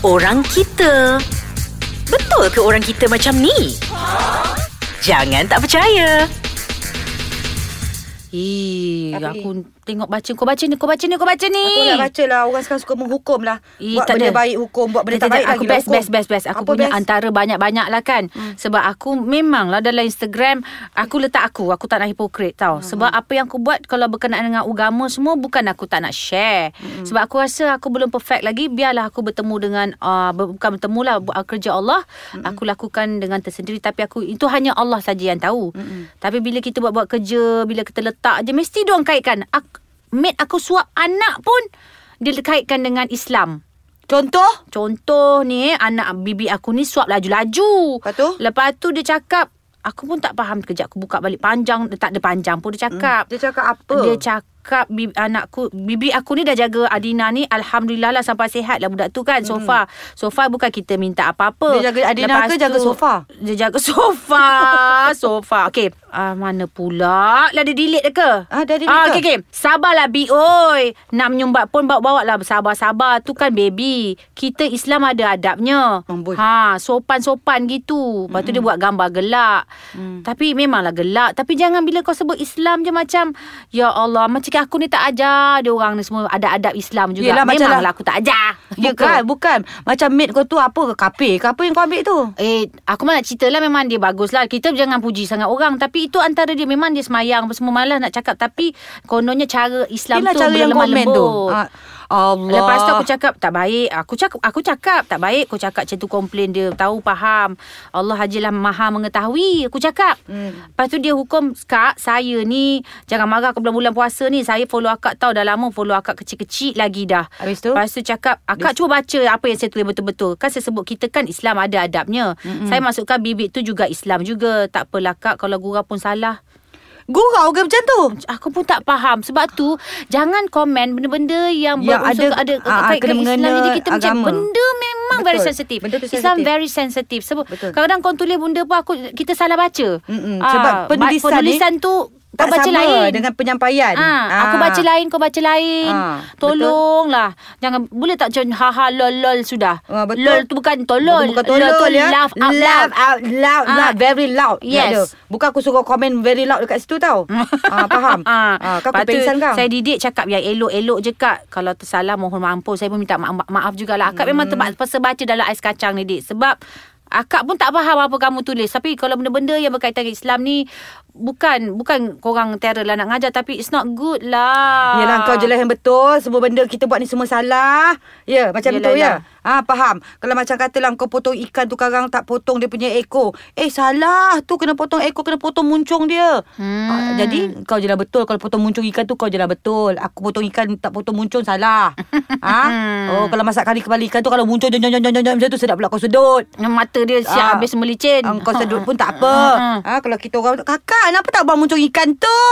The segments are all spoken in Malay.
orang kita. Betul ke orang kita macam ni? Jangan tak percaya. Apa aku tengok baca kau baca ni, kau baca ni, kau baca ni. Aku nak baca lah Orang sekarang suka menghukum lah Eh, Buat tak benda ada. baik hukum Buat benda Tak, tak, tak, baik Aku lagi lah best, hukum. best, best, best. Aku Apa punya best? antara banyak-banyak lah kan. Hmm. Sebab aku memanglah dalam Instagram, aku letak aku. Aku tak nak hipokrit tau. Hmm. Sebab apa yang aku buat kalau berkenaan dengan agama semua, bukan aku tak nak share. Hmm. Sebab aku rasa aku belum perfect lagi. Biarlah aku bertemu dengan, uh, bukan bertemu lah, buat kerja Allah. Hmm. Aku lakukan dengan tersendiri. Tapi aku, itu hanya Allah saja yang tahu. Hmm. Tapi bila kita buat-buat kerja, bila kita letak je, mesti diorang kaitkan. Aku, mate aku suap anak pun, dia kaitkan dengan Islam. Contoh Contoh ni anak bibi aku ni suap laju-laju. Lepas tu? Lepas tu dia cakap aku pun tak faham kejap aku buka balik panjang tak ada panjang pun dia cakap. Dia cakap apa Dia cakap bibi, anakku bibi aku ni dah jaga Adina ni alhamdulillah lah sampai sihat lah budak tu kan so far. So far bukan kita minta apa-apa. Dia jaga Adina ke jaga sofa? Dia jaga sofa. sofa. Okey, ah mana pula lah dia delete ke? Ah, dah delete ah, ke? Okey okey. Sabarlah bi oi. Nak menyumbat pun bawa-bawa lah sabar-sabar tu kan baby. Kita Islam ada adabnya. Amboi. Ha, sopan-sopan gitu. Lepas tu dia buat gambar gelak. Mm. Tapi memanglah gelak. Tapi jangan bila kau sebut Islam je macam ya Allah, macam aku ni tak ajar dia orang ni semua ada adab Islam juga. Yelah, macam memanglah lah- aku tak ajar. Bukan bukan Macam mate kau tu Apa ke kapir ke Apa yang kau ambil tu Eh, aku malah cerita lah memang dia bagus lah. Kita jangan puji sangat orang. Tapi itu antara dia memang dia semayang semua malah nak cakap. Tapi kononnya cara Islam Inilah tu cara yang komen tu lembut. Ah, Allah Lepas tu aku cakap tak baik. Aku cakap aku cakap tak baik. Aku cakap macam tu komplain dia. Tahu faham. Allah hajilah maha mengetahui. Aku cakap. Hmm. Lepas tu dia hukum kak saya ni jangan marah ke bulan-bulan puasa ni. Saya follow akak tahu dah lama follow akak kecil-kecil lagi dah. Habis tu? Lepas tu cakap akak cuba baca apa yang saya tulis betul-betul. Kan saya sebut kita kan Islam ada adabnya. Mm-hmm. Saya masukkan bibit tu juga Islam juga. Tak apalah kak kalau gurau pun salah. Gurau ke macam tu Aku pun tak faham Sebab tu Jangan komen benda-benda Yang, Yang berunsur ada- ada, ah, kait kena Islam Jadi kita macam agama. Benda memang Betul. very sensitif Benda tu Islam sensitif. very sensitive Sebab Betul. kadang-kadang kau tulis benda pun aku Kita salah baca Mm-mm. Ah, Sebab ba- penulisan ni Penulisan tu Kau Tak baca sama lain. Dengan penyampaian. Ah, Aku baca lain Kau baca lain. Ah, Tolonglah. Jangan Boleh tak macam Haha lol lol sudah? Ah, betul. Lol tu bukan tolol. Bukan tolol Lol tu ya. laugh out Laugh loud out loud Ah. loud Very loud. Yes. Bukan aku suruh komen Very loud dekat situ tau. Ah, Faham. Ah, Kau Lepas tu, kepingsan kau. Saya didik cakap yang elok-elok je kak. Kalau tersalah mohon maaf Saya pun minta ma- ma- maaf jugalah. Akak memang Hmm. terpaksa baca dalam ais kacang ni dik. Sebab Akak pun tak faham apa kamu tulis. Tapi kalau benda-benda yang berkaitan dengan Islam ni Bukan Bukan korang terror lah nak ngajar Tapi it's not good lah. Yelah kau je lah yang betul. Semua benda kita buat ni semua salah. Ya macam Yelah, betul ya Ah faham Kalau macam katalah kau potong ikan tu Karang tak potong dia punya ekor Eh salah tu Kena potong ekor Kena potong muncung dia Hmm. ah, Jadi kau je lah betul Kalau potong muncung ikan tu Kau je lah betul Aku potong ikan Tak potong muncung salah ah? Oh kalau masak kari kepala ikan tu Kalau muncung jom, jom, jom, jom, jom, Macam tu sedap pula kau sedut Mata dia siap Ah. habis melicin Ah, Kau sedut pun tak apa. Hmm. ha, kalau kita orang kakak kenapa tak buang muncung ikan tu?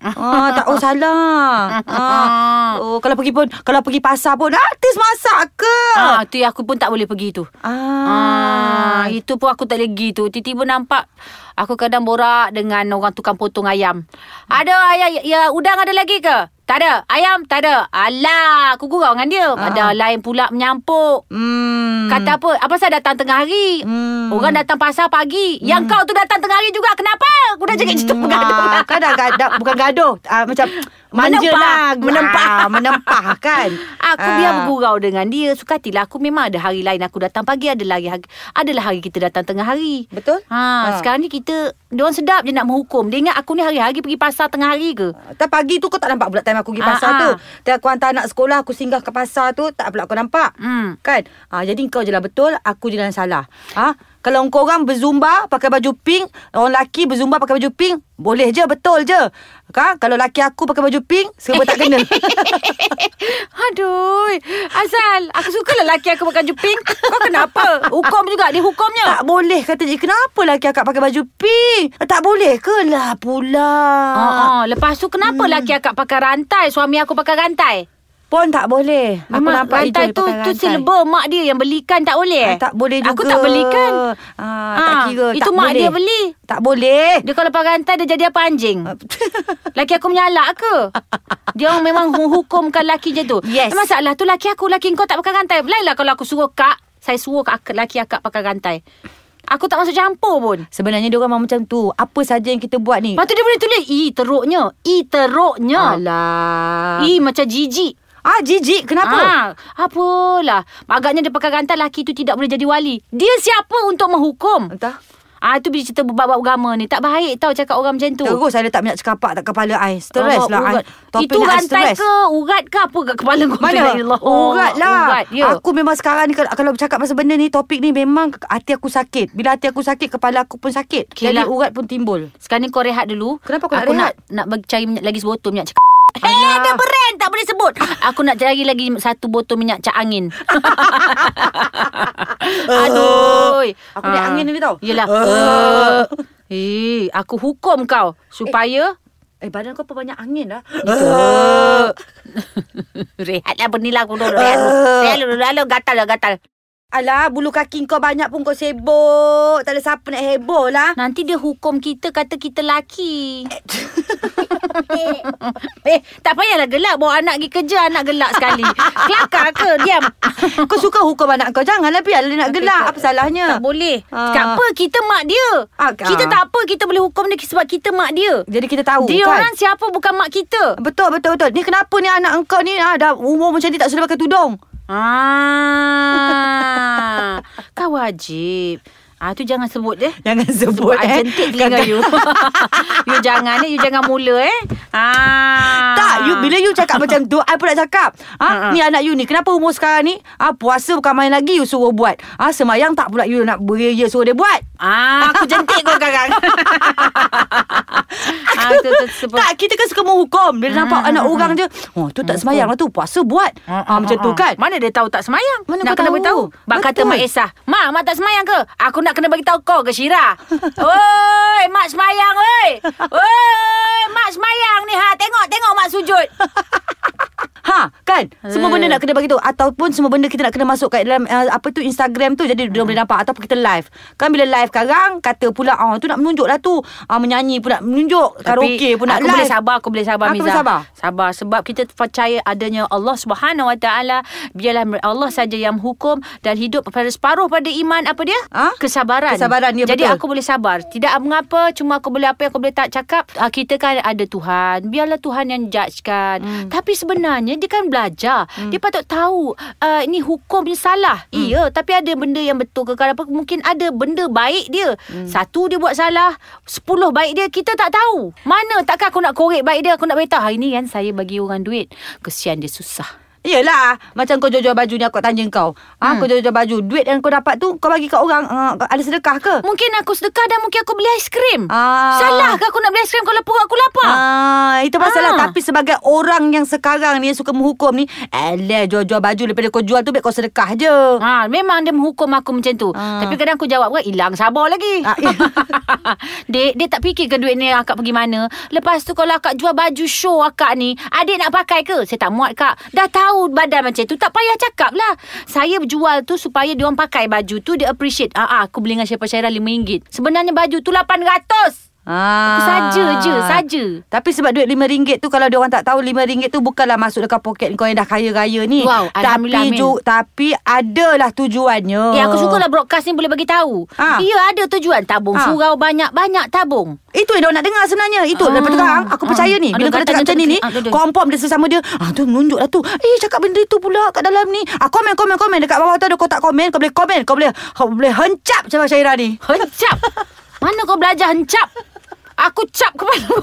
Ah, tak oh salah. Ah. Oh kalau pergi pun kalau pergi pasar pun artis masak ke? Ah, tu yang aku pun tak boleh pergi tu. Ah, Ah. itu pun aku tak boleh pergi tu. Tiba-tiba nampak aku kadang borak dengan orang tukang potong ayam. Ada ayam ya udang ada lagi ke? Tak ada. Ayam tak ada. Alah, aku gurau dengan dia. Ah. Ada lain pula menyampuk. Hmm. Kata apa? Apa saya datang tengah hari? Hmm. Orang datang pasar pagi. Yang kau tu datang tengah hari juga. Kenapa? Aku dah cakap cerita bergaduh. Ah, kan dah gaduh, bukan gaduh. Ah, macam manja Menempah. lah. Menempah. Ah, menempah kan. Aku Ah. biar bergurau dengan dia. Sukatilah aku memang ada hari lain aku datang pagi. Ada lagi hari, adalah hari kita datang tengah hari. Betul? Ha, Ha. sekarang ni kita dia orang sedap je nak menghukum. Dia ingat aku ni hari-hari pergi pasar tengah hari ke? Tak pagi tu kau tak nampak pula time aku pergi Ah, pasar ah. tu. Dan aku hantar anak sekolah aku singgah ke pasar tu tak pula kau nampak. Hmm. Kan? Ha, jadi kau je lah betul, aku je lah yang salah. Ha? Kalau kau orang berzumba pakai baju pink, orang lelaki berzumba pakai baju pink, boleh je, betul je. Kan? Kalau lelaki aku pakai baju pink, serba tak kena. Aduh. Asal. Aku suka lelaki aku pakai baju pink. Kau kenapa? Hukum juga. Dia hukumnya. tak boleh kata je, kenapa lelaki akak pakai baju pink? Tak boleh ke lah pula? Oh, oh. Lepas tu kenapa hmm. lelaki akak pakai rantai? Suami aku pakai rantai. Pun tak boleh. Aku Memang nampak rantai tu tu silver mak dia yang belikan tak boleh. Ah, tak boleh juga. Aku tak belikan. Ah, tak Ah, kira. itu tak mak boleh. dia beli. Tak boleh. Dia kalau pakai rantai dia jadi apa anjing? Laki aku menyalak ke? Dia memang hukumkan laki je tu. Yes. Masalah tu laki aku, laki kau tak pakai rantai. Lainlah kalau aku suruh kak, saya suruh kak, laki akak pakai rantai. Aku tak masuk campur pun. Sebenarnya dia orang memang macam tu. Apa saja yang kita buat ni. Lepas tu dia boleh tulis, I teruknya. I teruknya. Alah. I macam jijik. Ah, jijik. Kenapa? Ah, apalah. Agaknya dia pakai rantai laki tu tidak boleh jadi wali. Dia siapa untuk menghukum? Entah. Ah itu bila cerita bab-bab agama ni. Tak baik tau cakap orang macam tu. Terus saya letak minyak cekapak tak kepala I. Stres Oh, lah urat. Itu I rantai stres. ke urat ke apa kat kepala kau? Mana? Allah. Urat lah. Urat, ya. Aku memang sekarang ni kalau, bercakap pasal benda ni, topik ni memang hati aku sakit. Bila hati aku sakit, kepala aku pun sakit. Okey Jadi lah. urat pun timbul. Sekarang ni kau rehat dulu. Kenapa kau nak Aku rehat? nak nak bagi cari minyak lagi sebotol minyak cak. Eh, ada brand tak boleh sebut. Aku nak cari lagi satu botol minyak cak angin. Aduh. Aku naik angin ni tau. Yelah. Eh, aku hukum kau supaya Eh, badan kau apa banyak angin lah. rehatlah benilah aku dulu. Rehat dulu. Rehat dulu. Lalu gatal dah gatal. Alah, bulu kaki kau banyak pun kau sibuk. Tak ada siapa nak heboh lah. Nanti dia hukum kita kata kita laki. eh, tak payahlah gelak bawa anak pergi kerja anak gelak sekali. Kelakar ke? Diam. kau suka hukum anak kau. Janganlah biar dia nak Okey, gelak. tak- Apa salahnya? Tak boleh. Ah. Tak apa kita mak dia. Ah, Kita tak apa kita boleh hukum dia sebab kita mak dia. Jadi kita tahu Dia kan? orang siapa bukan mak kita. Betul, betul, betul. Ni kenapa ni anak engkau ni ah, dah umur macam ni tak sudah pakai tudung? Ah. Kau wajib. Ah tu jangan sebut deh. Jangan sebut, I eh. jentik telinga you. you jangan eh, you jangan mula eh. Ah. Tak, you, bila you cakap macam tu, I pun nak cakap. Ha, Ha-ha. ni anak you ni, kenapa umur sekarang ni? Ah, puasa bukan main lagi you suruh buat. Ah, semayang tak pula you nak beria suruh dia buat. Ah, aku jentik kau sekarang. ah, tu, tu, sebab, Tak, kita kan suka menghukum. Bila nampak Hmm, anak hmm, orang je, oh, tu tak semayang lah tu, puasa buat. Ah, macam tu kan? Mana dia tahu tak semayang? Mana nak kena tahu? beritahu. Bak kata. Mak Esah. Mak, Mak tak semayang ke? Aku nak kena bagi tahu kau ke Syira. Oi, Mak semayang oi. Oi, Mak semayang ni ha. Tengok, tengok Mak sujud. Ha, kan? Semua Eh. benda nak kena bagi tahu ataupun semua benda kita nak kena masuk kat dalam uh, apa tu Instagram tu jadi dia boleh nampak ataupun kita live. Kan bila live sekarang kata pula ah tu nak menunjuk lah tu. Ah menyanyi pun nak menunjuk, karaoke pun nak aku live. boleh sabar, aku boleh sabar Aku Miza. boleh sabar? Sabar sebab kita percaya adanya Allah Subhanahu Wa Taala. Biarlah Allah saja yang hukum dan hidup pada separuh pada iman apa dia? Ah? Kesabaran. Kesabaran, ya, Jadi betul. aku boleh sabar. Tidak mengapa, cuma aku boleh apa yang aku boleh tak cakap. Ah, kita kan ada Tuhan. Biarlah Tuhan yang judgekan. Hmm. Tapi sebenarnya dia kan belajar. Dia patut tahu uh, ini hukum ni salah. Hmm. Iya, tapi ada benda yang betul ke kalau apa mungkin ada benda baik dia. Hmm. Satu dia buat salah, sepuluh baik dia kita tak tahu. Mana takkan aku nak korek baik dia, aku nak beritahu hari ni kan saya bagi orang duit. Kesian dia susah. Yelah Macam kau jual-jual baju ni Aku tanya kau ha, Hmm. Kau jual-jual baju Duit yang kau dapat tu Kau bagi kat orang uh, Ada sedekah ke? Mungkin aku sedekah dan mungkin aku beli aiskrim. Ah. Salah ke aku nak beli aiskrim kalau perut aku lapar? Ah, itu masalah Ah. Tapi sebagai orang yang sekarang ni Yang suka menghukum ni Alah jual-jual baju Daripada kau jual tu Biar kau sedekah je Ha, memang dia menghukum aku macam tu. Ah. Tapi kadang aku jawab kan hilang sabar lagi. Ah, ya. dia dia tak fikir ke duit ni akak pergi mana. Lepas tu kalau akak jual baju show akak ni, adik nak pakai ke? Saya tak muat kak. Dah tahu badan macam tu, tak payah cakap lah. Saya jual tu supaya dia orang pakai baju tu, dia appreciate. Ah, ah aku beli dengan Syaifah Syairah RM5. Sebenarnya baju tu RM800. Ah. Saja je, saja. Tapi sebab duit RM5 tu Kalau dia orang tak tahu RM5 tu Bukanlah masuk dekat poket kau Yang dah kaya-raya ni Wow, Tapi ju, Tapi adalah tujuannya Eh, aku sukalah broadcast ni boleh bagi tahu. Ah. Ya, ada tujuan. Tabung Ah. surau banyak-banyak tabung. Itu yang dia nak dengar sebenarnya Itu Ah. lepas terang Aku Ah. percaya ni Bila Aduh, kau cakap macam ni dia ni aduh. Confirm dia sesama dia Ah tu menunjuk lah tu Eh cakap benda tu pula Kat dalam ni ah, Komen komen komen Dekat bawah tu ada kotak komen Kau boleh komen Kau boleh Kau boleh hencap Macam Syairah ni Hencap. Mana kau belajar hencap? Aku cap kepala.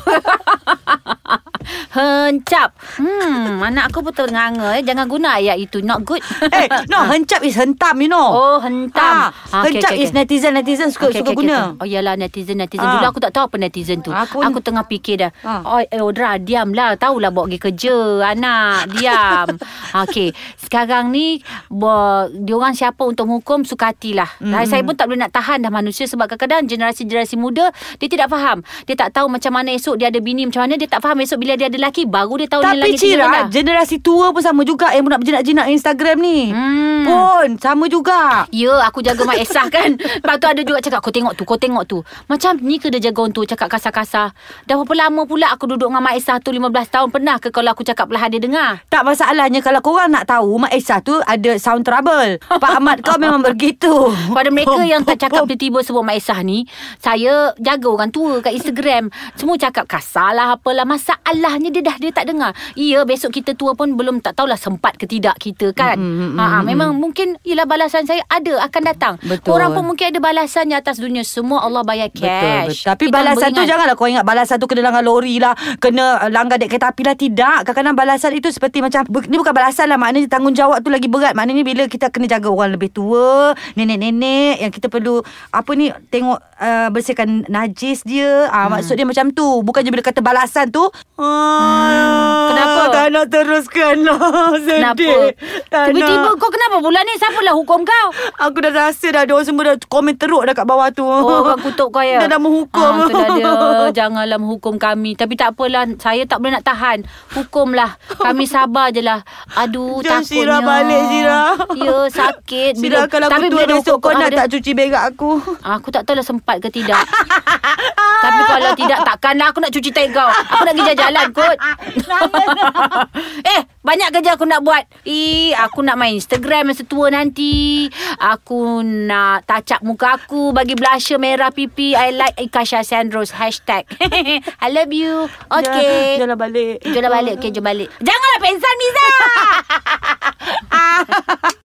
hencap. Hmm, anak aku betul nganga eh. Jangan guna ayat itu. Not good. Eh no Hencap is hentam you know Oh, hentam. Ah, Hencap is netizen Netizen suka, Okey, suka okey, guna okey. Oh yalah netizen netizen. Ah. Dulu aku tak tahu apa netizen tu. Aku- Aku, tengah fikir dah. Ah. Oh, eh, Odra diamlah. Tahulah bawa pergi kerja anak. Diam. Okey. Sekarang ni bo, diorang siapa untuk menghukum suka hatilah. Mm. Saya pun tak boleh nak tahan dah manusia sebab kadang-kadang generasi-generasi muda dia tidak faham. Dia tak tahu macam mana esok dia ada bini Macam mana dia tak faham esok bila dia ada lelaki Baru dia tahu ni Tapi langit tinggi Cira rendah. Generasi tua pun sama juga Yang nak berjinak-jinak Instagram ni. Hmm. Pun sama juga. Ya aku jaga Mak Esah kan. Lepas tu ada juga cakap Kau tengok tu Kau tengok tu. Macam ni ke dia jaga untuk Cakap kasar-kasar. Dah berapa lama pula Aku duduk dengan Mak Esah tu 15 tahun? Pernah ke kalau aku cakap Perlahan dia dengar? Tak masalahnya Kalau korang nak tahu Mak Esah tu ada sound trouble. Pak Ahmad kau memang begitu. Pada mereka yang tak cakap tiba-tiba sebut Mak Esah ni Saya jaga orang tua kat Instagram Semua cakap kasar lah apalah Masalahnya dia dah dia tak dengar Ya besok kita tua pun belum tak tahulah sempat ke tidak kita kan Mm, mm, mm, ha, mm, Memang mungkin Yelah balasan saya ada akan datang Betul. Korang pun mungkin ada balasannya atas dunia Semua Allah bayar Betul, cash betul. Tapi Kita balasan tu beringat. janganlah kau ingat balasan tu kena langgar lori lah, kena uh, langgar dek kereta api lah tidak. Kadang-kadang balasan itu seperti macam ni bukan balasan lah maknanya tanggungjawab tu lagi berat. Maknanya bila kita kena jaga orang lebih tua, nenek-nenek yang kita perlu apa ni tengok uh, bersihkan najis dia. Ah hmm. maksud dia macam tu. Bukan je bila kata balasan tu. Hmm. Kenapa? Tak nak teruskan lah. Kenapa? Sedih. Tak Tiba-tiba nak. kau kenapa bulan ni Siapalah hukum kau Aku dah rasa dah Ada orang semua dah komen teruk dah kat bawah tu Oh orang kutuk kau ya Dia dah menghukum ah, dah dia Janganlah menghukum kami Tapi tak apalah Saya tak boleh nak tahan Hukumlah Kami sabar je lah Aduh Jangan takutnya Syirah balik, Syirah. Ya sakit Syirah kalau aku tua besok kau ah, nak tak cuci berak aku Aku tak tahulah sempat ke tidak Tapi kalau tidak Takkanlah aku nak cuci tai kau. Aku nak kerja jalan kot. Eh banyak kerja aku nak buat. Ih, Aku nak main Instagram masa tua nanti. Aku nak up muka aku Bagi blusher merah pipi. I like Ikasha Sandros Hashtag. I love you. Okay. Jalan balik. Jom dah balik Okay jom balik. Janganlah pensan Miza